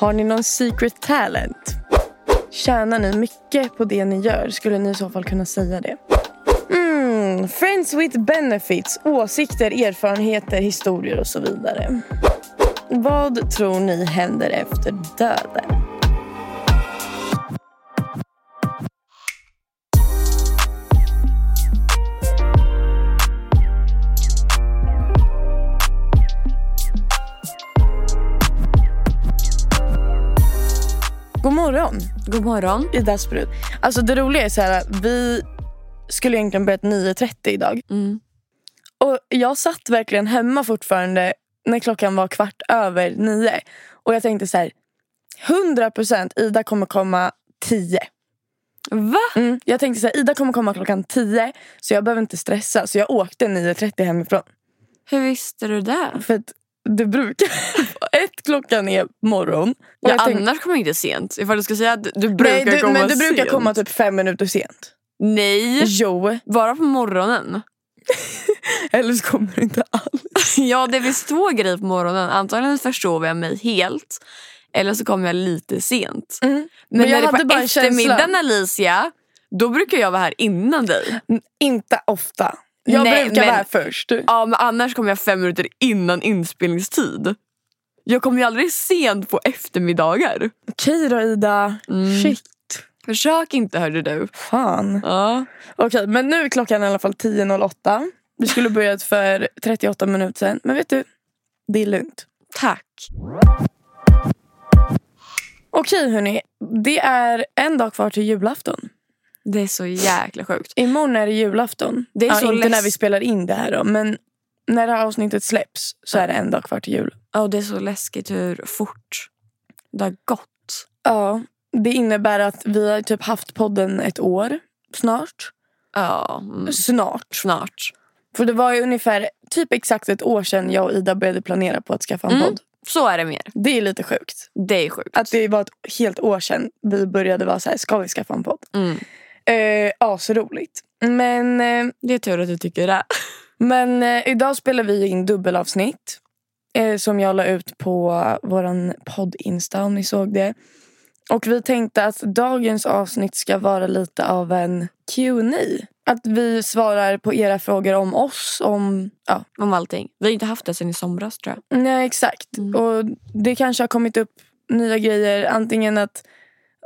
Har ni någon secret talent? Tjänar ni mycket på det ni gör? Skulle ni i så fall kunna säga det? Mm, friends with benefits, åsikter, erfarenheter, historier och så vidare. Vad tror ni händer efter döden? God morgon, God morgon. Ida Asperud. Alltså det roliga är så här, vi skulle egentligen börjat 9.30 idag. Mm. Och jag satt verkligen hemma fortfarande när klockan var kvart över nio. Och jag tänkte så här, 100% Ida kommer komma 10. Va? Mm. Jag tänkte så här, Ida kommer komma klockan 10 så jag behöver inte stressa. Så jag åkte 9.30 hemifrån. Hur visste du det? För att det brukar... Ett, klockan är morgon. Ja, jag annars kommer jag inte sent. Ifall du ska säga att du brukar Nej, du, komma men du brukar sent. komma typ fem minuter sent. Nej, Jo. bara på morgonen. Eller så kommer du inte alls. ja, det finns två grejer på morgonen. Antagligen försover jag mig helt. Eller så kommer jag lite sent. Men, Mm. Men jag när det hade är på en känsla. eftermiddagen Alicia, då brukar jag vara här innan dig. Inte ofta. Jag Nej, brukar men- vara först. Ja, men annars kommer jag fem minuter innan inspelningstid. Jag kommer ju aldrig sent på eftermiddagar. Okej då Ida. Mm. Shit. Försök inte hörde du. Fan. Ja. Okej, men nu är klockan i alla fall 10.08. Vi skulle börjat för 38 minuter sedan. Men vet du, det är lugnt. Tack. Okej hörni, det är en dag kvar till julafton. Det är så jäkla sjukt. Imorgon är det julafton. Det är ja, så inte less- när vi spelar in det här då, men när det här avsnittet släpps så är det en dag kvar till jul. Ja, och det är så läskigt hur fort det har gått. Ja, det innebär att vi har typ haft podden ett år snart. Ja, mm. Snart. snart. För det var ju ungefär typ exakt ett år sedan jag och Ida började planera på att skaffa en Mm. podd. Så är det mer. Det är lite sjukt. Det är sjukt. Att det var ett helt år sedan vi började vara så här, ska vi skaffa en podd? Mm. Eh, ja, så roligt. Men, eh, Det är tur att du tycker det. men eh, idag spelar vi in dubbelavsnitt. Eh, som jag la ut på våran podd-insta om ni såg det. Och vi tänkte att dagens avsnitt ska vara lite av en Q&A. Att vi svarar på era frågor om oss, om ja, Om allting. Vi har inte haft det sen i somras tror jag. Nej, exakt. Mm. Och det kanske har kommit upp nya grejer. Antingen att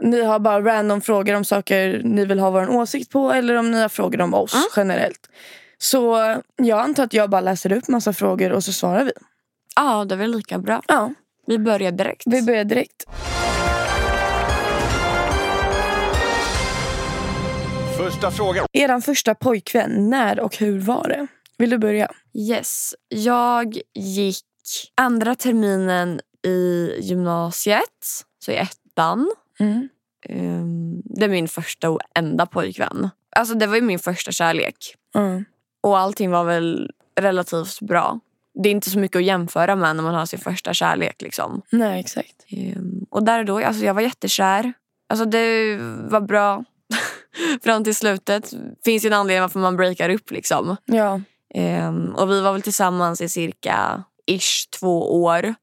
ni har bara random frågor om saker ni vill ha vår åsikt på. Eller om ni har frågor om oss Mm. generellt. Så jag antar att jag bara läser upp massa frågor och så svarar vi. Ja, det är väl lika bra. Ja, Vi börjar direkt. vi börjar direkt. Första frågan. Eran första pojkvän, när och hur var det? Vill du börja? Yes. Jag gick andra terminen i gymnasiet. Så i ettan. Mm. Ehm, det är min första och enda pojkvän. Alltså det var ju min första kärlek. Mm. Och allting var väl relativt bra. Det är inte så mycket att jämföra med när man har sin första kärlek. Liksom. Nej, exakt. Ehm, och där och då, alltså jag var jättekär. Alltså det var bra fram till slutet. finns ju en anledning varför man breakar upp. liksom. Ja, Ehm, och vi var väl tillsammans i cirka ish två år. det är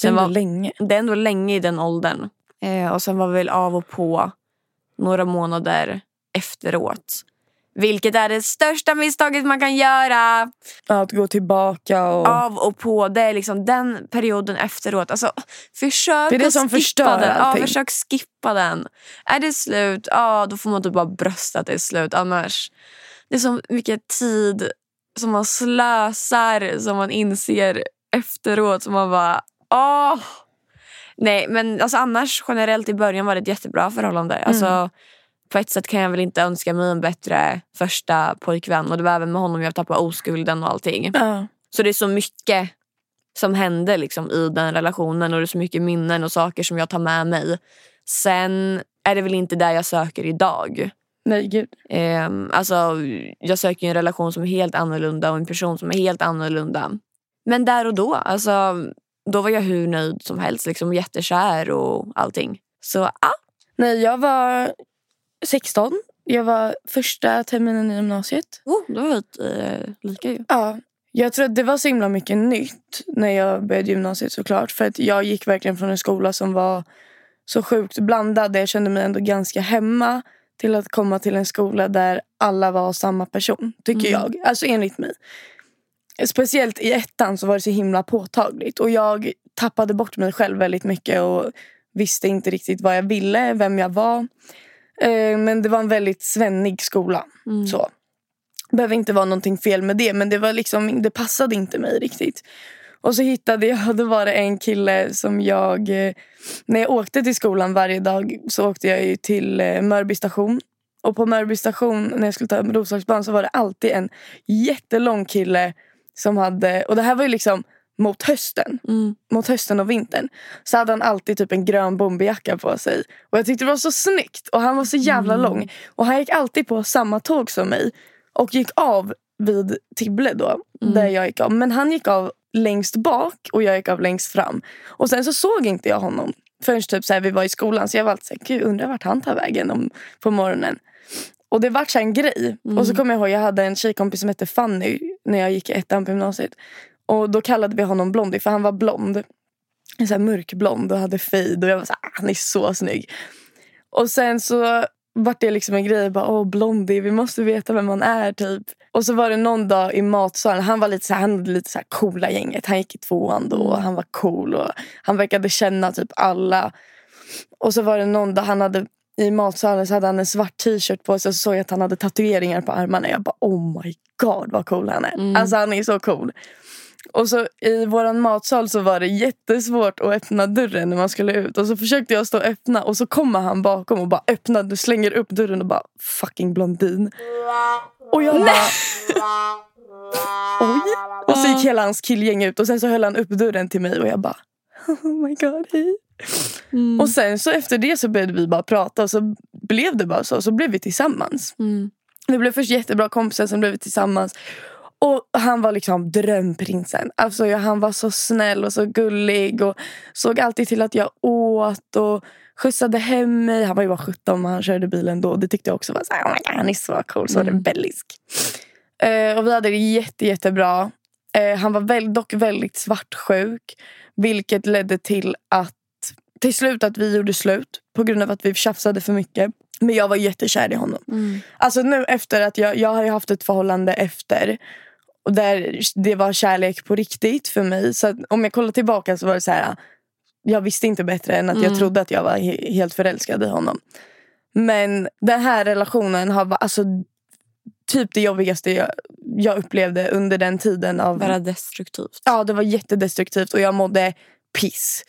Sen ändå var, länge. det är ändå länge i den åldern. Eh, och sen var vi väl av och på några månader efteråt. Vilket är det största misstaget man kan göra. Ja, att gå tillbaka och... Av och på. Det är liksom den perioden efteråt. Alltså, försök Det är det som förstör den. Ja, allting. försök skippa den. Är det slut, ja, då får man typ bara brösta att det är slut. Annars, det är så mycket tid som man slösar som man inser efteråt. Som man bara, åh. Nej, men alltså annars generellt i början var det ett jättebra förhållande. Mm. Alltså, på ett sätt kan jag väl inte önska mig en bättre första pojkvän. Och det var även med honom jag tappade oskulden och allting. Ja. Så det är så mycket som hände liksom i den relationen och det är så mycket minnen och saker som jag tar med mig. Sen är det väl inte där jag söker idag. Nej, gud. Eh, alltså, jag söker en relation som är helt annorlunda och en person som är helt annorlunda. Men där och då, alltså, då var jag hur nöjd som helst. Liksom, jättekär och allting. Så ja. Nej, jag var 16. Jag var första terminen i gymnasiet. Oh, då var vi eh, lika ju. Ja, jag tror att det var så himla mycket nytt när jag började gymnasiet såklart. För att jag gick verkligen från en skola som var så sjukt blandad. Jag kände mig ändå ganska hemma. Till att komma till en skola där alla var samma person. Tycker Mm. jag. Alltså enligt mig. Speciellt i ettan så var det så himla påtagligt. Och jag tappade bort mig själv väldigt mycket. Och visste inte riktigt vad jag ville, vem jag var. Eh, Men det var en väldigt svennig skola. Mm. Så. Det behöver inte vara någonting fel med det men det, var liksom, det passade inte mig riktigt. Och så hittade jag, då var det en kille som jag... eh, När jag åkte till skolan varje dag så åkte jag till eh, Mörby station. Och på Mörby station när jag skulle ta Roslagsbanan så var det alltid en jättelång kille som hade... Och det här var ju liksom mot hösten. Mm. Mot hösten och vintern. Så hade han alltid typ en grön bomberjacka på sig. Och jag tyckte det var så snyggt. Och han var så jävla lång. Och han gick alltid på samma tåg som mig. Och gick av vid Tibble då. Där jag gick av. Men han gick av längst bak och jag gick av längst fram. Och sen så såg inte jag honom. Förrän typ så här, vi var i skolan. Så jag var alltid så här, gud undrar vart han tar vägen om, på morgonen. Och det vart så en grej. Och så kommer jag ihåg, jag hade en tjejkompis som hette Fanny när jag gick i ettan på gymnasiet. Och då kallade vi honom Blondie för han var blond. Så här mörkblond och hade fade och jag var så här, "Ah, han är så snygg. Och sen så vart det liksom en grej, bara, åh Blondie, vi måste veta vem man är typ. Och så var det någon dag i matsalen, han var lite så här, han hade lite så här coola gänget. Han gick i tvåan då och han var cool och han verkade känna typ alla. Och så var det någon dag han hade i matsalen så hade han en svart t-shirt på sig och så såg jag att han hade tatueringar på armarna. Jag bara oh my god vad cool han är. Alltså han är så cool. Och så i våran matsal så var det jättesvårt att öppna dörren när man skulle ut. Och så försökte jag stå och öppna och så kommer han bakom och bara öppnar, du slänger upp dörren och bara fucking blondin. Och jag bara oj. Och så gick hela hans killgäng ut och sen så höll han upp dörren till mig och jag bara oh my god hej. Och sen så efter det så började vi bara prata och så blev det bara så. Så blev vi tillsammans. Mm. Vi blev först jättebra kompisar, sen blev vi tillsammans. Och han var liksom drömprinsen. Alltså, ja, han var så snäll och så gullig. Och såg alltid till att jag åt och skjutsade hem mig. Han var ju bara 17 men han körde bilen då. Det tyckte jag också var så här, oh God, han är så cool, så rebellisk. Eh, och vi hade det jätte, jättebra. Eh, han var väl, dock väldigt svartsjuk. Vilket ledde till att till slut att vi gjorde slut. På grund av att vi tjafsade för mycket. Men jag var jättekär i honom. Alltså nu efter att jag, jag har ju haft ett förhållande efter. Och där det var kärlek på riktigt för mig. Så om jag kollar tillbaka så var det så här. Jag visste inte bättre än att jag trodde att jag var he- helt förälskad i honom. Men den här relationen har varit alltså, typ det jobbigaste jag, jag upplevde under den tiden. av Bara destruktivt. Ja, det var jättedestruktivt och jag mådde piss.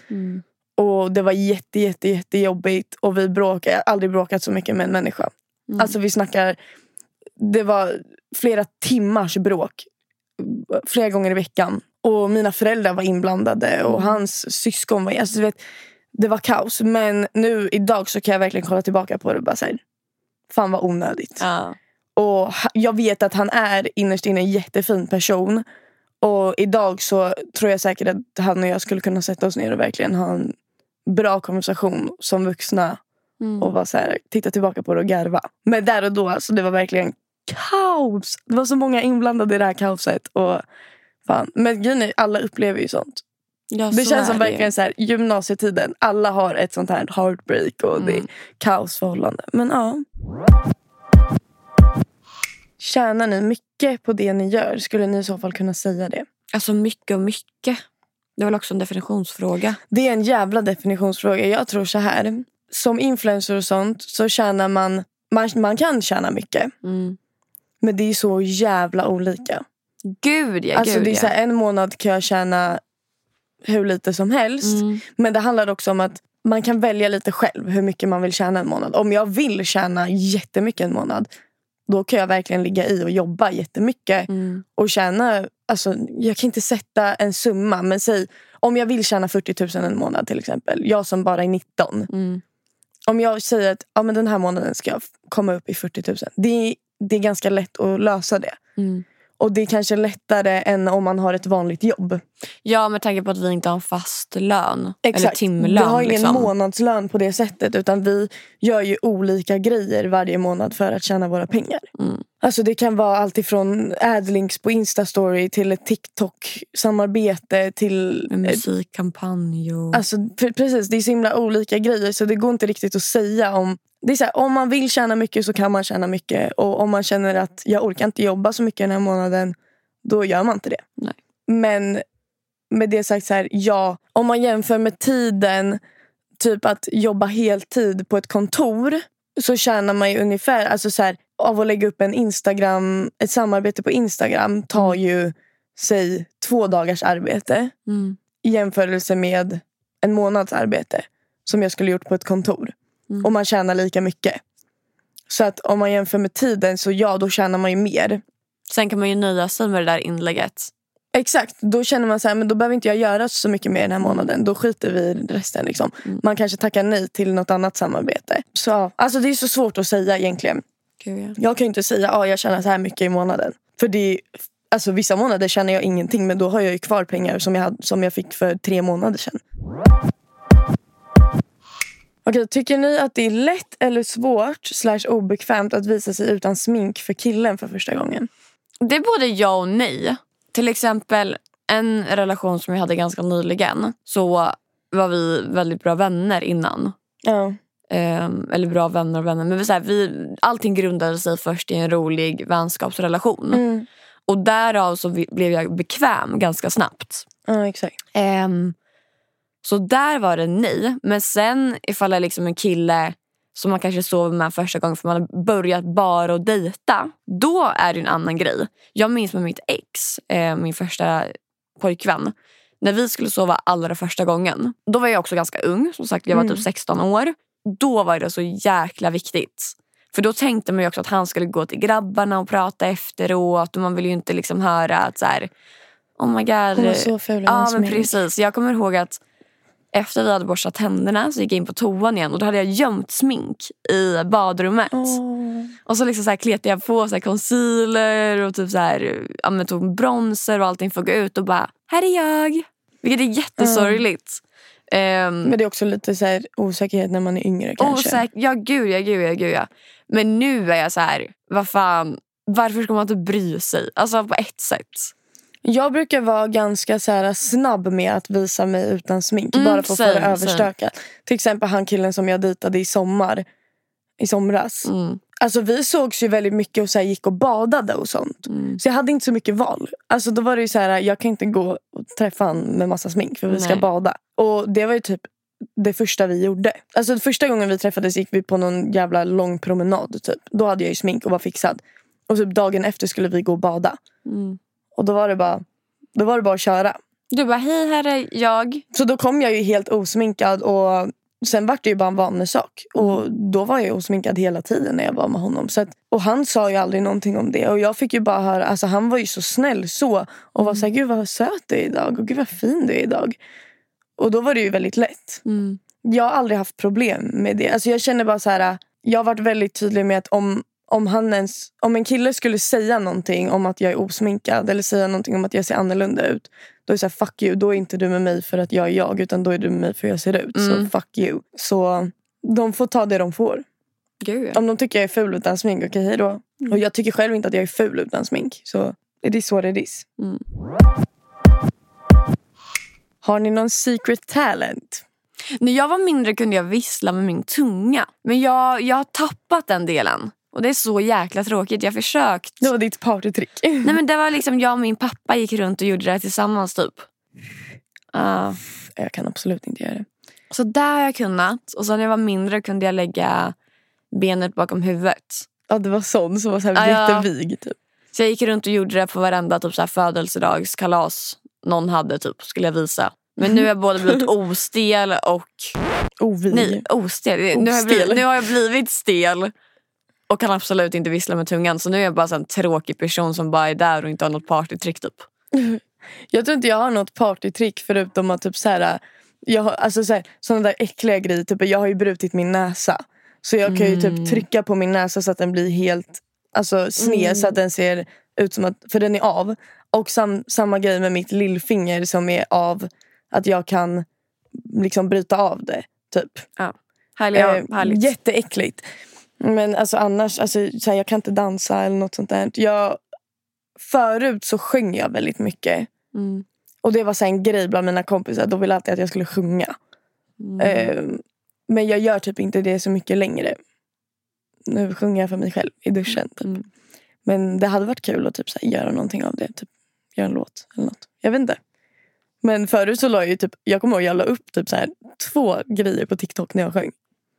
Och det var jätte, jätte, jättejobbigt. Och vi bråkade, jag har aldrig bråkat så mycket med en människa. Alltså vi snackar, det var flera timmars bråk. Flera gånger i veckan. Och mina föräldrar var inblandade och hans syskon var, alltså vet, det var kaos. Men nu idag så kan jag verkligen kolla tillbaka på det och bara säga, fan vad onödigt. Ja. Och jag vet att han är innerst inne en jättefin person. Och idag så tror jag säkert att han och jag skulle kunna sätta oss ner och verkligen ha en bra konversation som vuxna. Och bara så här, titta tillbaka på det och garva. Men där och då, alltså, det var verkligen kaos. Det var så många inblandade i det här kaoset. Och fan. Men grejen är, alla upplever ju sånt. Ja, Det känns som det. verkligen så här, gymnasietiden. Alla har ett sånt här heartbreak och det är kaosförhållande. Men ja. Tjänar ni mycket på det ni gör? Skulle ni i så fall kunna säga det? Alltså mycket och mycket. Det är väl också en definitionsfråga. Det är en jävla definitionsfråga. Jag tror så här. Som influencer och sånt så tjänar man... Man, man kan tjäna mycket. Mm. Men det är så jävla olika. Gud ja, Alltså gud det är så här, en månad kan jag tjäna hur lite som helst. Mm. Men det handlar också om att man kan välja lite själv hur mycket man vill tjäna en månad. Om jag vill tjäna jättemycket en månad, då kan jag verkligen ligga i och jobba jättemycket Mm. och tjäna, alltså jag kan inte sätta en summa men säg om jag vill tjäna 40 000 en månad till exempel, jag som bara är 19. Mm. Om jag säger att ja, men den här månaden ska jag komma upp i 40 000. Det är, det är ganska lätt att lösa det. Mm. Och det är kanske lättare än om man har ett vanligt jobb. Ja, med tanke på att vi inte har en fast lön. Eller timlön. Vi har ingen liksom. månadslön på det sättet utan vi gör ju olika grejer varje månad för att tjäna våra pengar. Mm. Alltså det kan vara allt ifrån adlinks på Instastory till ett TikTok-samarbete till... En ett- musikkampanj och... Alltså, pre- precis, det är så himla olika grejer så det går inte riktigt att säga om... Det är så här, om man vill tjäna mycket så kan man tjäna mycket. Och om man känner att jag orkar inte jobba så mycket den här månaden, då gör man inte det. Nej. Men med det sagt, så här, ja, om man jämför med tiden, typ att jobba heltid på ett kontor, så tjänar man ju ungefär, alltså så här, av att lägga upp en Instagram, ett samarbete på Instagram tar ju, säg två dagars arbete Mm. i jämförelse med en månads arbete som jag skulle gjort på ett kontor. Mm. Och man tjänar lika mycket. Så att om man jämför med tiden så ja, då tjänar man ju mer. Sen kan man ju nöja sig med det där inlägget. Exakt, då känner man så här, men då behöver inte jag göra så mycket mer den här månaden. Då skiter vi i resten. Liksom. Mm. Man kanske tackar nej till något annat samarbete. Så, alltså det är så svårt att säga egentligen. Gud, ja. Jag kan ju inte säga att ah, jag tjänar så här mycket i månaden. För det är, alltså, vissa månader tjänar jag ingenting men då har jag ju kvar pengar som jag, hade, som jag fick för tre månader sedan. Okej, tycker ni att det är lätt eller svårt slash obekvämt att visa sig utan smink för killen för första gången? Det är både ja och nej. Till exempel en relation som jag hade ganska nyligen så var vi väldigt bra vänner innan. Ja. Ehm, eller bra vänner och vänner. Men vi, så här, vi, allting grundade sig först i en rolig vänskapsrelation. Mm. Och därav så vi- blev jag bekväm ganska snabbt. ja, exakt. Ehm, så där var det nej. Men sen ifall det är liksom en kille som man kanske sover med första gången för man har börjat bara att dejta. Då är det en annan grej. Jag minns med mitt ex, eh, min första pojkvän. När vi skulle sova allra första gången. Då var jag också ganska ung. Som sagt, jag var Mm. typ 16 år. Då var det så jäkla viktigt. För då tänkte man ju också att han skulle gå till grabbarna och prata efteråt. Och man vill ju inte liksom höra att så här, Oh my god. Hon var så ful Ja men precis. Jag kommer ihåg att efter vi hade borstat tänderna så gick jag in på toan igen och då hade jag gömt smink i badrummet. Åh. Och så, liksom så här kletade jag på så här concealer och typ så här, ja, tog bronzer och allting för att gå ut och bara, här är jag. Vilket är jättesorgligt. Ehm, Men det är också lite så här osäkerhet när man är yngre kanske. osäk- ja gud ja, gud ja, gud ja. Men nu är jag så här, vad fan, varför ska man inte bry sig? Alltså på ett sätt. Jag brukar vara ganska så här snabb med att visa mig utan smink. Mm, bara för att få same, det överstökat. Till exempel han killen som jag dejtade i sommar. I somras. Mm, Alltså vi sågs ju väldigt mycket och så gick och badade och sånt. mm. Så jag hade inte så mycket val. Alltså då var det ju så här, jag kan inte gå och träffa han med massa smink för vi ska Nej. bada. Och det var ju typ det första vi gjorde. Alltså första gången vi träffades gick vi på någon jävla lång promenad typ. Då hade jag ju smink och var fixad. Och typ dagen efter skulle vi gå och bada. Mm. Och då var det bara, då var det bara att köra. Du bara, hej här är jag. Så då kom jag ju helt osminkad och sen var det ju bara en vanesak. Och då var jag osminkad hela tiden när jag var med honom. Så att, och han sa ju aldrig någonting om det. Och jag fick ju bara höra, alltså han var ju så snäll så. Och var såhär, gud vad söt du är idag och gud vad fin du är idag. Och då var det ju väldigt lätt. Mm. Jag har aldrig haft problem med det. Alltså jag känner bara så här. Jag har varit väldigt tydlig med att om, om, han ens, om en kille skulle säga någonting om att jag är osminkad eller säga någonting om att jag ser annorlunda ut. Då är det så här, fuck you. Då är inte du med mig för att jag är jag utan då är du med mig för hur jag ser ut. Mm. Så fuck you. Så de får ta det de får. Gud. Om de tycker jag är ful utan smink, okej hej då. Och jag tycker själv inte att jag är ful utan smink. Så it is what it is. Mm. Har ni någon secret talent? När jag var mindre kunde jag vissla med min tunga. Men jag, jag har tappat den delen. Och det är så jäkla tråkigt. Jag försökt. Det var ditt partytrick. Nej men det var liksom jag och min pappa gick runt och gjorde det tillsammans typ. Ja. Jag kan absolut inte göra det. så där har jag kunnat. Och sen när jag var mindre kunde jag lägga benet bakom huvudet. Ja, det var sån som var så här Ja, jättevig. Typ. Så jag gick runt och gjorde det på varenda typ så här födelsedagskalas någon hade typ skulle jag visa. Men nu har jag både blivit ostel och... Ovig. Nej, ostel. Nu, har Ostel. blivit, nu har jag blivit stel. Och kan absolut inte vissla med tungan. Så nu är jag bara en tråkig person som bara är där och inte har något partytrick typ. Jag tror inte jag har något partytrick förutom att typ så här, jag har, alltså så här, sådana där äckliga grejer. Typ, jag har ju brutit min näsa. Så jag kan ju typ trycka på min näsa så att den blir helt alltså, sned. Så att den ser ut som att, för den är av. Och sam, samma grej med mitt lillfinger som är av. Att jag kan liksom bryta av det. Typ. Ja. Härliga, Eh, härligt. jätteäckligt. Men alltså annars, alltså, så här, jag kan inte dansa eller något sånt där. Jag, förut så sjöng jag väldigt mycket. Mm. Och det var så en grej bland mina kompisar. De ville alltid att jag skulle sjunga. Mm. Eh, men jag gör typ inte det så mycket längre. Nu sjunger jag för mig själv i duschen. Typ. Mm. Men det hade varit kul att typ, så här, göra någonting av det. Typ, göra en låt eller något. Jag vet inte. Men förut så la jag ju typ, jag kommer ihåg jag la upp typ så här, två grejer på TikTok när jag sjöng.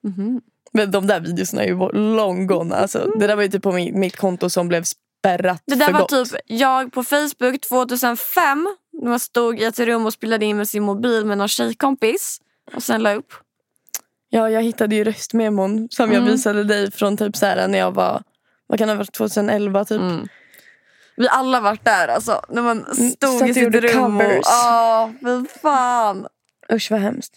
Mhm. Men de där videorna är ju long gone. Alltså, det där var ju typ på mitt konto som blev spärrat Det där för var gott. typ jag på Facebook 2005. När man stod i ett rum och spelade in med sin mobil med någon tjejkompis. Och sen la upp. Ja, jag hittade ju röstmemon som jag Mm. visade dig från typ så här när jag var, vad kan det ha varit, 2011 typ. Mm. Vi alla varit där alltså. När man stod satt i och sitt rum. och- covers. Ja, fy fan. Usch vad hemskt.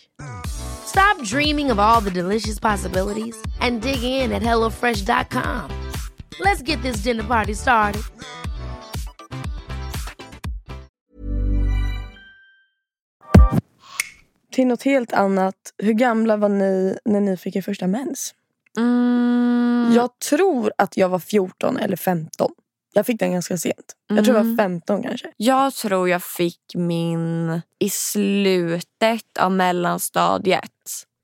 Stop dreaming of all the delicious possibilities and dig in at HelloFresh.com. Let's get this dinner party started. Till något helt annat. Hur gamla var ni när ni fick er första mens? Mm. Jag tror att jag var 14 eller 15. Jag fick den ganska sent. Jag tror jag var 15 kanske. Jag tror jag fick min i slutet av mellanstadiet.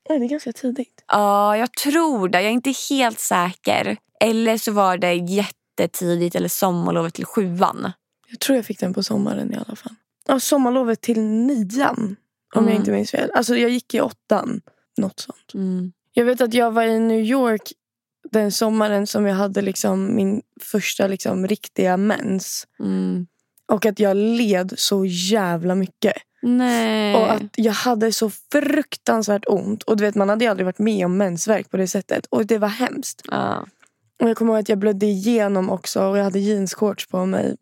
Nej, det är ganska tidigt. Ja, jag tror det. Jag är inte helt säker. Eller så var det jättetidigt eller sommarlovet till sjuan. Jag tror jag fick den på sommaren i alla fall. Ja, sommarlovet till nian. Om jag Mm. inte minns fel. Alltså jag gick i åttan. Något sånt. Mm. Jag vet att jag var i New York den sommaren som jag hade liksom min första liksom riktiga mens. Mm. Och att jag led så jävla mycket. Nej. Och att jag hade så fruktansvärt ont. Och du vet man hade aldrig varit med om mensvärk på det sättet. Och det var hemskt. ja. Och jag kommer ihåg att jag blödde igenom också. Och jag hade jeansshorts på mig.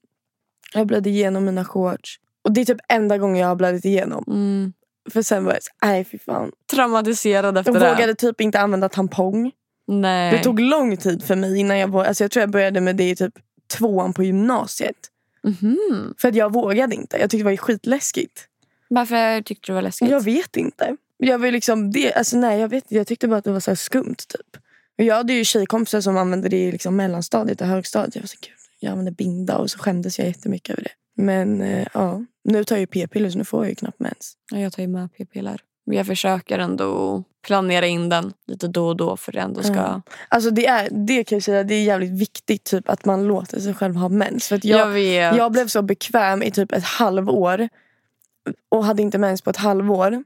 Jag blödde igenom mina shorts. Och det är typ enda gången jag har blödit igenom. mm. För sen var jag så, nej fy fan. Traumatiserad efter Jag det. vågade typ inte använda tampong. Nej. Det tog lång tid för mig innan jag vågade. Alltså jag tror jag började med det i typ tvåan på gymnasiet. Mhm. För att jag vågade inte. Jag tyckte det var skitläskigt. Varför tyckte du det var läskigt? Jag vet inte. Jag var liksom det, alltså nej jag vet. Jag tyckte bara att det var så skumt typ. Jag hade ju tjejkompisar som använde det i liksom mellanstadiet och högstadiet. Jag var så gud, jag använde binda och så skämdes jag jättemycket över det. Men eh, ja, nu tar jag ju p-piller så nu får jag ju knappt mens. Ja, Jag tar ju med p-piller. Men jag försöker ändå planera in den lite då och då för det ändå ska... Ja. Alltså det, är, det kan jag säga, det är jävligt viktigt typ att man låter sig själv ha mens. För jag, Jag. Jag blev så bekväm i typ ett halvår. Och hade inte mens på ett halvår.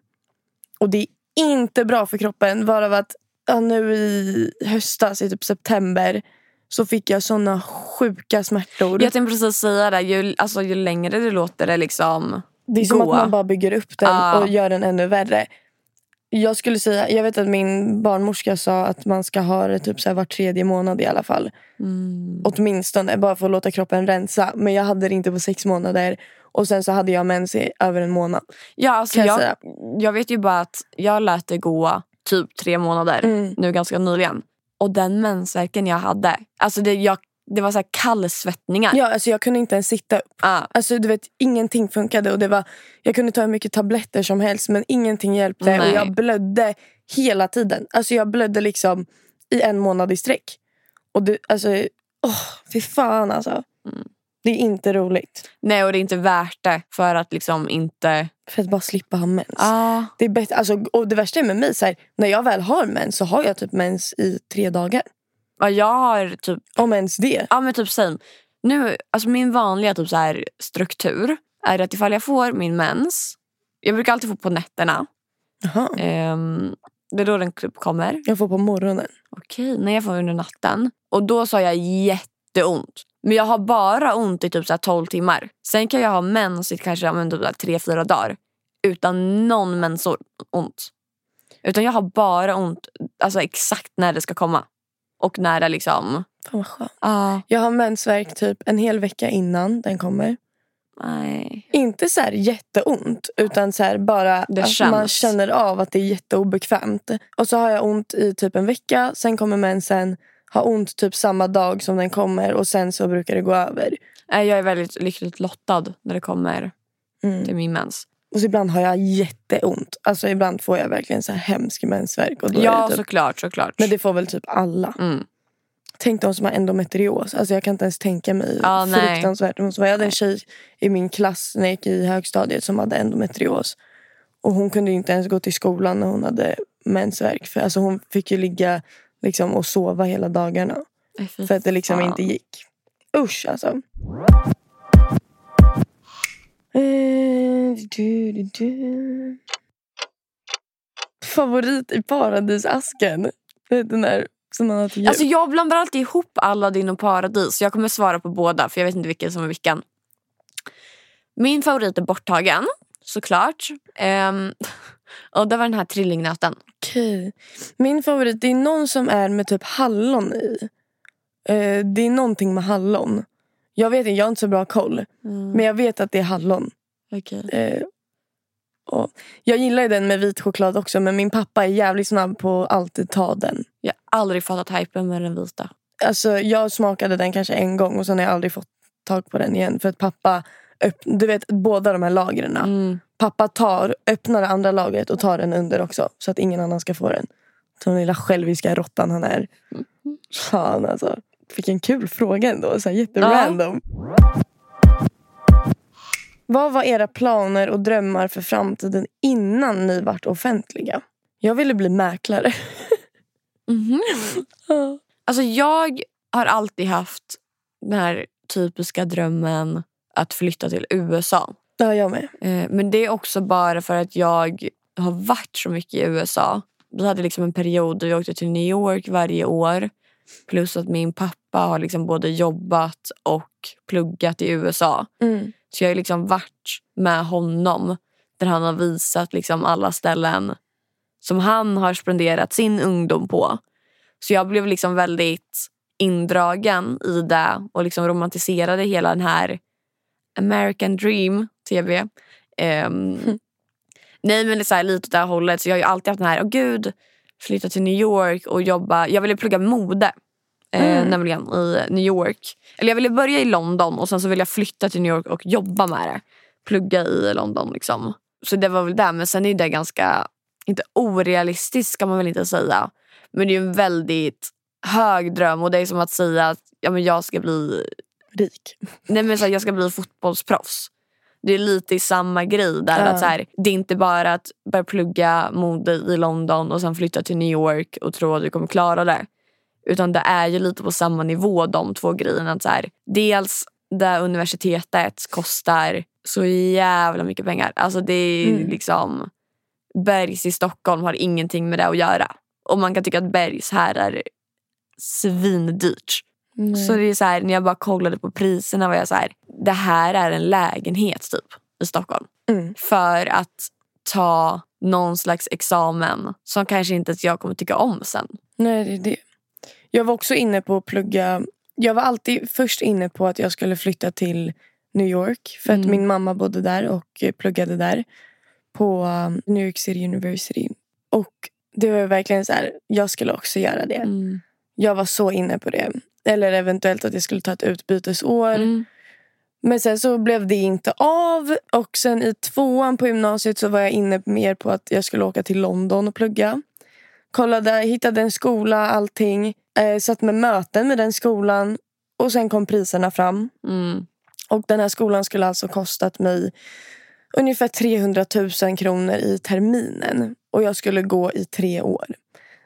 Och det är inte bra för kroppen. Varav att ja, nu i höstas, i typ september. Så fick jag såna sjuka smärtor. Jag tänkte precis säga det. Ju, alltså, ju längre det låter det liksom det är som att man bara bygger upp den Ja. och gör den ännu värre. Jag skulle säga, jag vet att min barnmorska sa att man ska ha det typ så var tredje månad i alla fall. Mm. Åtminstone, bara för att låta kroppen rensa. Men jag hade det inte på sex månader. Och sen så hade jag mens i över en månad. Ja, alltså, jag jag, jag vet ju bara att jag lät det gå typ tre månader Mm. nu ganska nyligen. Och den mensvärken jag hade. Alltså det, jag, Det var så kallsvettningar. Ja, alltså jag kunde inte ens sitta upp. Ah. Alltså du vet, ingenting funkade. Och det var, jag kunde ta hur mycket tabletter som helst men ingenting hjälpte. Nej. Och jag blödde hela tiden. Alltså jag blödde liksom i en månad i sträck. Och det, alltså, åh, fy fan alltså. Mm. Det är inte roligt. Nej, och det är inte värt det för att liksom inte... För att bara slippa ha mens. Ah. Det, är bättre, alltså, och det värsta är med mig, så här, när jag väl har mens så har jag typ mens i tre dagar. Ja, jag har typ... Om ens det. Ja, men typ same. Nu, alltså min vanliga typ så här struktur är att ifall jag får min mens... Jag brukar alltid få på nätterna. Jaha. Ehm, det är då den typ kommer. Jag får på morgonen. Okej, när jag får under natten. Och då så har jag jätteont. Men jag har bara ont i typ så här 12 timmar. Sen kan jag ha mens i kanske ja, men typ 3-4 dagar. Utan någon mensont. Utan jag har bara ont alltså exakt när det ska komma. Och när det liksom... Fan vad skönt. Ah, Jag har mensvärk typ en hel vecka innan den kommer. nej. Inte så här jätteont utan så bara Det att känns. man känner av att det är jätteobekvämt. Och så har jag ont i typ en vecka, sen kommer mensen, har ont typ samma dag som den kommer och sen så brukar det gå över. Jag är väldigt lyckligt lottad när det kommer Mm. till min mens. Och så ibland har jag jätteont. Alltså ibland får jag verkligen så här hemsk mensvärk. Och då Ja, typ, såklart. såklart. Men det får väl typ alla. Mm. Tänk de som har endometrios. Alltså jag kan inte ens tänka mig nej. fruktansvärt. Jag hade en tjej i min klass när jag gick i högstadiet som hade endometrios. Och hon kunde inte ens gå till skolan när hon hade mensvärk. För alltså hon fick ju ligga liksom, och sova hela dagarna. Fy För att det liksom fan. inte gick. Usch alltså. Eh, du, du, du. Favorit i paradisasken. Den där som man har till jul. Alltså jag blandar alltid ihop Aladdin och Paradis. Jag kommer svara på båda för jag vet inte vilken som är vilken. Min favorit är Borttagen, såklart. Ehm, och det var den här trillingnöten. Okej. Min favorit, det är någon som är med typ hallon i. Eh, det är någonting med hallon. Jag vet inte, jag har inte så bra koll. Men jag vet att det är hallon. Okej. Eh, och jag gillar ju den med vit choklad också men min pappa är jävligt snabb på att alltid ta den. Jag har aldrig fattat hypen med den vita. Alltså jag smakade den kanske en gång och sen har jag aldrig fått tag på den igen. För att pappa, du vet båda de här lagren. Mm. Pappa tar, öppnar det andra lagret och tar den under också. Så att ingen annan ska få den. Den lilla själviska råttan han är. Fan alltså. Vilken kul fråga ändå. Så här, jätterandom. Vad var era planer och drömmar för framtiden innan ni vart offentliga? Jag ville bli mäklare. Mhm. Alltså jag har alltid haft den här typiska drömmen att flytta till USA. Har jag med. Eh, Men det är också bara för att jag har varit så mycket i USA. Vi hade liksom en period där vi åkte till New York varje år. Plus att min pappa har liksom både jobbat och pluggat i USA. Mm. Så jag har liksom varit med honom där han har visat liksom alla ställen som han har spenderat sin ungdom på. Så jag blev liksom väldigt indragen i det och liksom romantiserade hela den här American Dream, TV. Ehm, nej men det är så här, lite åt det här hållet. Så jag har alltid haft den här, åh gud, flytta till New York och jobba. Jag ville plugga mode. Eh, Nämligen i New York. Eller jag ville börja i London och sen så ville jag flytta till New York och jobba med det. Plugga i London liksom. Så det var väl det. Men sen är det ganska, inte orealistiskt ska man väl inte säga. Men det är en väldigt hög dröm och det är som att säga att ja, men jag ska bli Rik. Nej men så här, jag ska bli fotbollsproffs. Det är lite i samma grej där. Ja. Att så här, det är inte bara att börja plugga mode i London och sen flytta till New York och tro att du kommer klara det. Utan det är ju lite på samma nivå de två grejerna. Att så här, dels det universitetet kostar så jävla mycket pengar. Alltså det är Mm. liksom Bergs i Stockholm har ingenting med det att göra. Och man kan tycka att Bergs här är svindyrt. Nej. Så det är så här, när jag bara kollade på priserna var jag så här, det här är en lägenhet typ i Stockholm. Mm. För att ta någon slags examen som kanske inte jag kommer tycka om sen. Nej, det är det. Jag var också inne på att plugga. Jag var alltid först inne på att jag skulle flytta till New York. För att Mm. min mamma bodde där och pluggade där. På um, New York City University. Och det var verkligen så här, jag skulle också göra det. Jag var så inne på det. Eller eventuellt att jag skulle ta ett utbytesår. Mm. Men sen så blev det inte av. Och sen i tvåan på gymnasiet så var jag inne mer på att jag skulle åka till London och plugga. Kollade, hittade en skola, allting. Eh, satt med möten med den skolan. Och sen kom priserna fram. Mm. Och den här skolan skulle alltså kostat mig ungefär 300 000 kronor i terminen. Och jag skulle gå i tre år.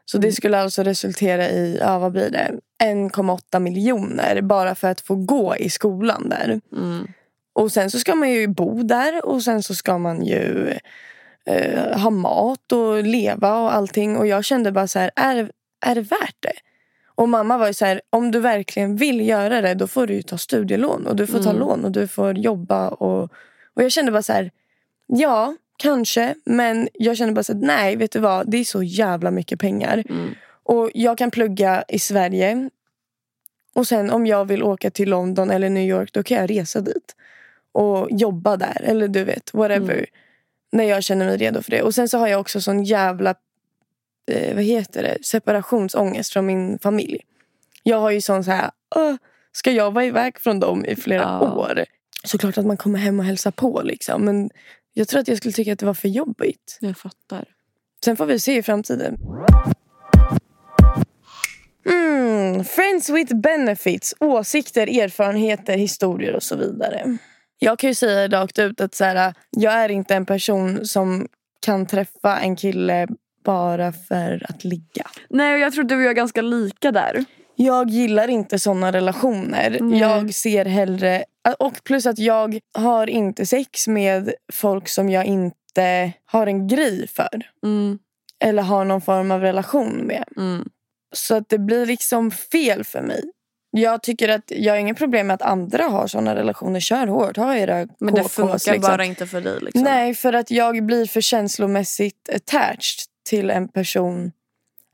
Så det skulle alltså resultera i, ja vad blir det, 1,8 miljoner bara för att få gå i skolan där. Mm. Och sen så ska man ju bo där och sen så ska man ju eh, ha mat och leva och allting. Och jag kände bara så här, är, är det värt det? Och mamma var ju så här, om du verkligen vill göra det då får du ta studielån och du får ta Mm. lån och du får jobba. Och, och jag kände bara så här, ja kanske men jag kände bara så här, nej vet du vad, det är så jävla mycket pengar. Mm. Och jag kan plugga i Sverige. Och sen om jag vill åka till London eller New York då kan jag resa dit. Och jobba där. Eller du vet, whatever. Mm. När jag känner mig redo för det. Och sen så har jag också sån jävla eh, vad heter det? separationsångest från min familj. Jag har ju sån så här, "Åh, ska jag vara iväg från dem i flera Ja. år? Såklart att man kommer hem och hälsar på liksom. Men jag tror att jag skulle tycka att det var för jobbigt. Jag fattar. Sen får vi se i framtiden. Mm, friends with benefits. Åsikter, erfarenheter, historier och så vidare. Jag kan ju säga rakt ut att så här, jag är inte en person som kan träffa en kille bara för att ligga. Nej, och jag tror du och jag är ganska lika där. Jag gillar inte såna relationer. Nej. Jag ser hellre... Och plus att jag har inte sex med folk som jag inte har en grej för. Mm. Eller har någon form av relation med. Mm. Så att det blir liksom fel för mig. Jag tycker att jag har inget problem med att andra har såna relationer. Kör hårt, ha era Men det funkar liksom. bara inte för dig. Liksom. Nej, för att jag blir för känslomässigt attached till en person.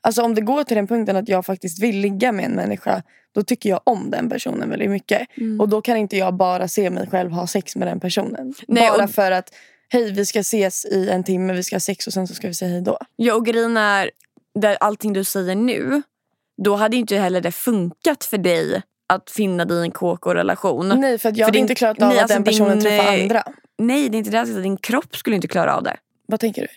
Alltså om det går till den punkten att jag faktiskt vill ligga med en människa. Då tycker jag om den personen väldigt mycket. Mm. Och då kan inte jag bara se mig själv ha sex med den personen. Nej, bara och- för att hej vi ska ses i en timme, vi ska ha sex och sen så ska vi säga hej då. Ja, och grejen är, där allting du säger nu, då hade inte heller det funkat för dig att finna dig i en KK-relation. Nej för jag För hade din- inte klarat av nej, att alltså den personen din, träffar eh, andra. Nej, det är inte det. säger. Din kropp skulle inte klara av det. Vad tänker du?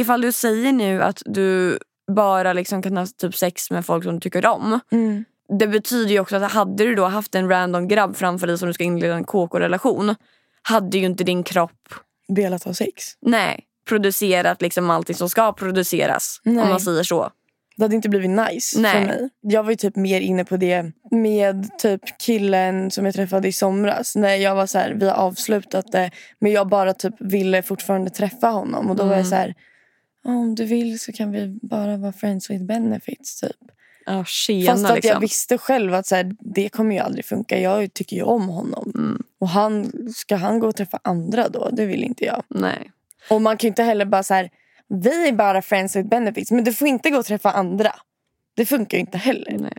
Ifall du säger nu att du bara liksom kan ha typ sex med folk som du tycker om. Mm. Det betyder ju också att hade du då haft en random grabb framför dig som du ska inleda en KK-relation. Hade ju inte din kropp Velat ha sex. nej, producerat liksom allting som ska produceras. Nej. Om man säger så. Det hade inte blivit nice Nej. för mig. Jag var ju typ mer inne på det med typ killen som jag träffade i somras. När jag var så här, vi har avslutat det men jag bara typ ville fortfarande träffa honom. Och då var jag Mm. så här, "Ja, om du vill så kan vi bara vara friends with benefits typ. Ja, tjena Fast att liksom. jag visste själv att så här, det kommer ju aldrig funka. Jag tycker ju om honom. Mm. Och han, ska han gå och träffa andra då? Det vill inte jag. Nej. Och man kan ju inte heller bara så här, vi är bara friends with benefits. Men du får inte gå och träffa andra. Det funkar ju inte heller. nej.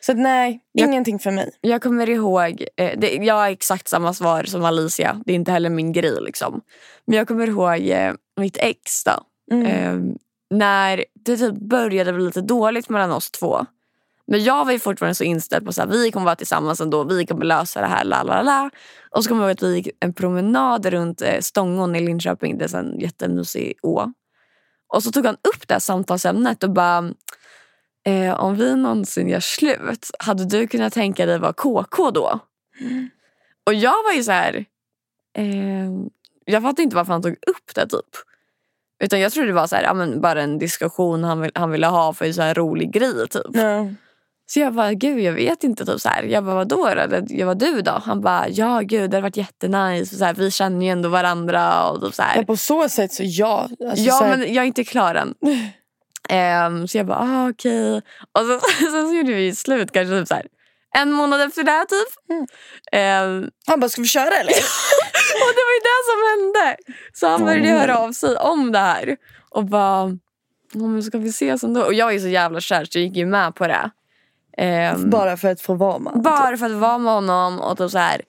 Så att, nej, Jag- ingenting för mig. Jag kommer ihåg, eh, det, jag har exakt samma svar som Alicia. Det är inte heller min grej. liksom. Men jag kommer ihåg eh, mitt ex då. Mm. Eh, när det typ började bli lite dåligt mellan oss två. Men jag var ju fortfarande så inställd på att vi kommer vara tillsammans ändå. Vi kommer lösa det här. La, la, la. Och så kommer jag ihåg att vi gick en promenad runt eh, Stångån i Linköping. Det är en jättemysig å. Och så tog han upp det här samtalsämnet och bara eh, om vi någonsin gör slut, hade du kunnat tänka dig vara KK då? Och jag var ju så här... Eh, jag fattade inte varför han tog upp det typ. Utan jag trodde det var så här, ja, bara en diskussion han, vill, han ville ha för en så här rolig grej. Typ. Ja. Så jag bara, gud jag vet inte. Typ så här. Jag bara, vadå då? Jag var du då? Han bara, ja gud det hade varit jättenice. Och så här, vi känner ju ändå varandra. Och typ så här. Ja, på så sätt så ja. Alltså, Ja så men jag är inte klar än. Ehm, så jag bara, ah, okej. Och så, sen så gjorde vi slut kanske typ så här, en månad efter det här, typ. Mm. Ehm, Han bara, ska vi köra eller? och det var ju det som hände. Så han började Mm. höra av sig om det här. Och bara, "Ja, men ska vi ses ändå? Och jag är så jävla kär så jag gick ju med på det. Ehm, Bara för att få vara med. bara för att vara med honom och typ så här.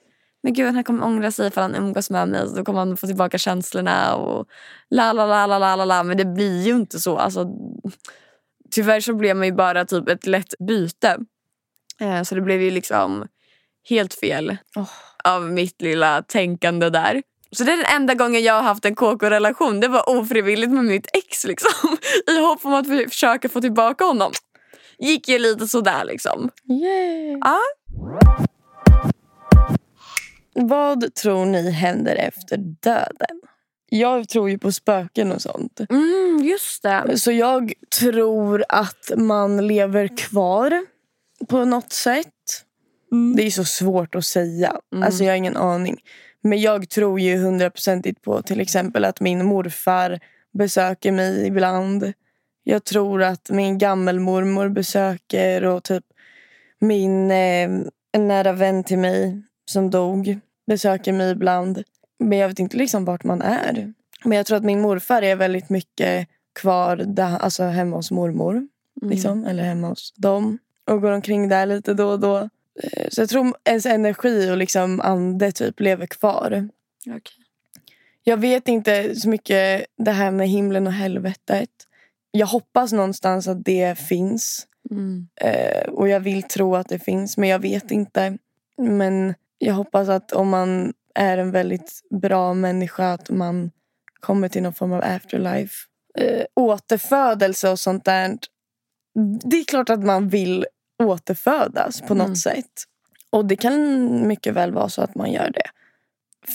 Men gud han kommer ångra sig för han umgås med mig. Så då kommer han få tillbaka känslorna och la la la la la la. Men det blir ju inte så. Alltså, tyvärr så blev man ju bara typ ett lätt byte. Eh, så det blev ju liksom helt fel Åh. av mitt lilla tänkande där. Så det är den enda gången jag har haft en KK-relation. Det var ofrivilligt med mitt ex liksom. I hopp om att försöka få tillbaka honom. Gick ju lite sådär liksom. Yay. Ja. Vad tror ni händer efter döden? Jag tror ju på spöken och sånt. Mm, just det. Så jag tror att man lever kvar på något sätt. Det är så svårt att säga. Alltså jag har ingen aning. Men jag tror ju hundraprocentigt på till exempel att min morfar besöker mig ibland. Jag tror att min gammelmormor besöker och typ min eh, en nära vän till mig som dog besöker mig ibland. Men jag vet inte liksom vart man är. Men jag tror att min morfar är väldigt mycket kvar där, alltså hemma hos mormor. Liksom, eller hemma hos dem. Och går omkring där lite då och då. Eh, Så jag tror ens energi och liksom ande typ lever kvar. Okej. Jag vet inte så mycket det här med himlen och helvetet. Jag hoppas någonstans att det finns. Mm. Eh, och jag vill tro att det finns, men jag vet inte. Men jag hoppas att om man är en väldigt bra människa att man kommer till någon form av afterlife. Eh, återfödelse och sånt där. Det är klart att man vill återfödas på något Mm. sätt. Och det kan mycket väl vara så att man gör det.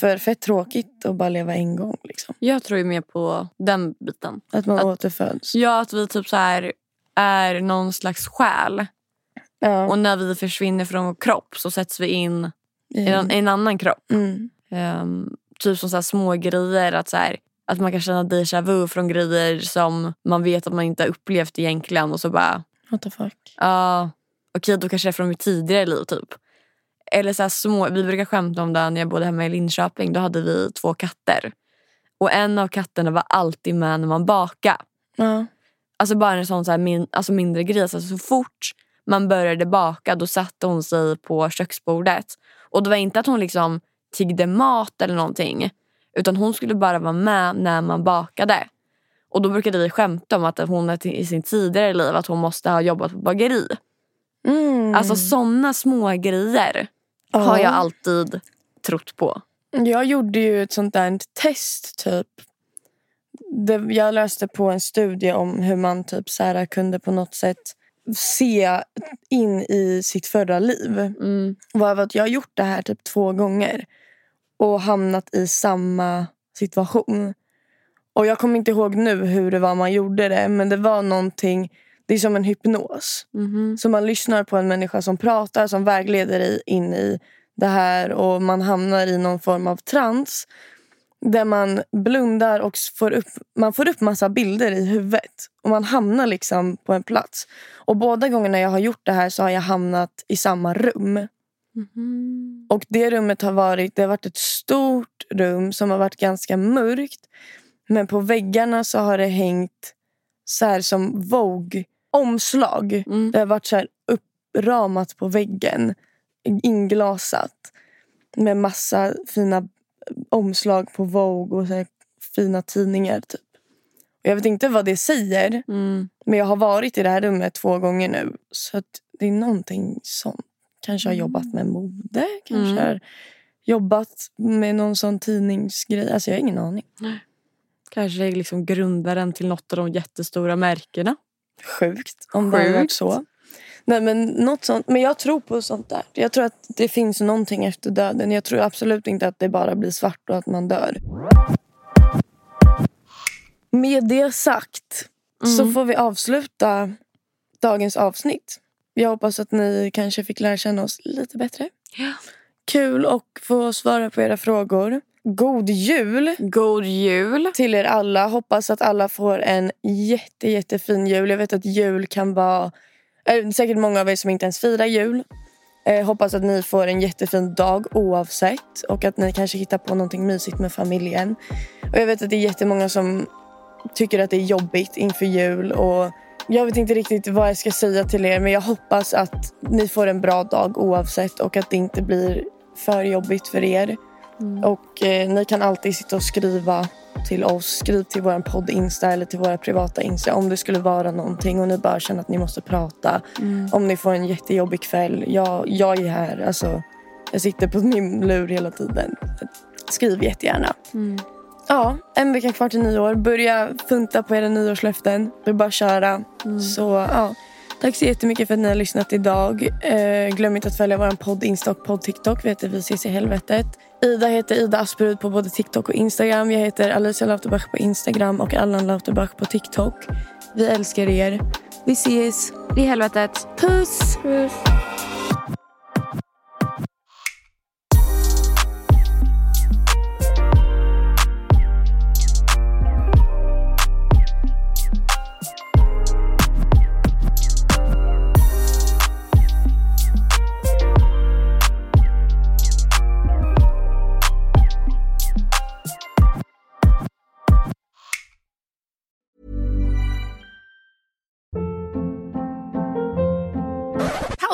För fett tråkigt att bara leva en gång. Liksom. Jag tror ju mer på den biten. Att man Att- återföds. Ja, att vi typ så här är någon slags själ. Ja. Och när vi försvinner från vår kropp så sätts vi in i Mm. en, i en annan kropp. Mm. Ehm, typ som så här små grejer. Att, så här, att man kan känna déjà vu från grejer som man vet att man inte har upplevt egentligen. Och så bara, What the fuck? ja, okej då kanske det är från mitt tidigare liv typ. Eller så små, vi brukar skämta om det när jag bodde hemma i Linköping. Då hade vi två katter. Och en av katterna var alltid med när man bakade. Ja. Alltså bara en sån så min, alltså mindre grej. Alltså så fort man började baka då satte hon sig på köksbordet. Och det var inte att hon liksom tiggde mat eller någonting. Utan hon skulle bara vara med när man bakade. Och då brukade vi skämta om att hon i sin tidigare liv att hon måste ha jobbat på bageri. Mm. Alltså såna små grejer har Ja. jag alltid trott på. Jag gjorde ju ett sånt där test typ. Jag läste på en studie om hur man typ så här kunde på något sätt se in i sitt förra liv. Mm. Att jag har gjort det här typ två gånger och hamnat i samma situation. Och jag kommer inte ihåg nu hur det var man gjorde det men det var någonting, det är som en hypnos. Mhm. Så man lyssnar på en människa som pratar, som vägleder dig in i det här och man hamnar i någon form av trans. Där man blundar och får upp, man får upp massa bilder i huvudet. Och man hamnar liksom på en plats. Och båda gångerna jag har gjort det här så har jag hamnat i samma rum. Mhm. Och det rummet har varit, det har varit ett stort rum som har varit ganska mörkt. Men på väggarna så har det hängt så här som Vogue-omslag. Mm. Det har varit så här uppramat på väggen. Inglasat. Med massa fina omslag på Vogue och så fina tidningar. typ. Och Jag vet inte vad det säger. Mm. Men jag har varit i det här rummet två gånger nu. Så det är någonting sånt. Kanske har jobbat med mode. Kanske Mm. har jobbat med någon sån tidningsgrej. Alltså jag har ingen aning. Kanske är liksom grundaren till något av de jättestora märkena. Sjukt om det hade varit Sjukt. så. Nej, men, något sånt. men jag tror på sånt där. Jag tror att det finns någonting efter döden. Jag tror absolut inte att det bara blir svart och att man dör. Med det sagt så får vi avsluta dagens avsnitt. Jag hoppas att ni kanske fick lära känna oss lite bättre. Ja. Kul att få svara på era frågor. God jul God jul! till er alla. Hoppas att alla får en jätte, jättefin jul. Jag vet att jul kan vara... Eh, säkert många av er som inte ens firar jul. Eh, hoppas att ni får en jättefin dag oavsett. Och att ni kanske hittar på någonting mysigt med familjen. Och jag vet att det är jättemånga som tycker att det är jobbigt inför jul. Och jag vet inte riktigt vad jag ska säga till er. Men jag hoppas att ni får en bra dag oavsett. Och att det inte blir för jobbigt för er. Och eh, ni kan alltid sitta och skriva till oss. Skriv till vår podd Insta eller till våra privata Insta om det skulle vara någonting och ni bara känner att ni måste prata. Om ni får en jättejobbig kväll. Jag, jag är här. Alltså, jag sitter på min lur hela tiden. Skriv jättegärna. Ja, en vecka kvar till nyår. Börja funta på era nyårslöften. Det är bara att köra. Så ja, tack så jättemycket för att ni har lyssnat idag. Eh, glöm inte att följa vår podd Insta och podd TikTok. Vi heter Vi ses i helvetet. Ida heter Ida Asperud på både TikTok och Instagram. Jag heter Alicia Lauterbach på Instagram och Allan Lauterbach på TikTok. Vi älskar er. Vi ses. I helvetet. Puss! Puss.